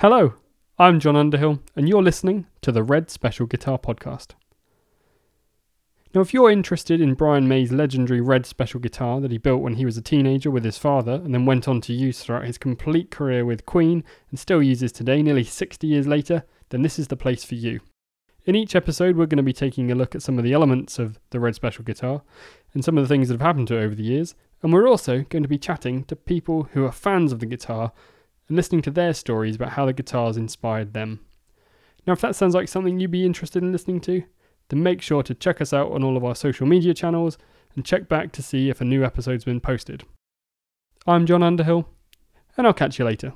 Hello, I'm John Underhill, and you're listening to the Red Special Guitar Podcast. Now, if you're interested in Brian May's legendary red special guitar that he built when he was a teenager with his father and then went on to use throughout his complete career with Queen and still uses today, nearly 60 years later, then this is the place for you. In each episode, we're going to be taking a look at some of the elements of the red special guitar and some of the things that have happened to it over the years, and we're also going to be chatting to people who are fans of the guitar and listening to their stories about how the guitars inspired them. Now, if that sounds like something you'd be interested in listening to, then make sure to check us out on all of our social media channels and check back to see if a new episode's been posted. I'm John Underhill, and I'll catch you later.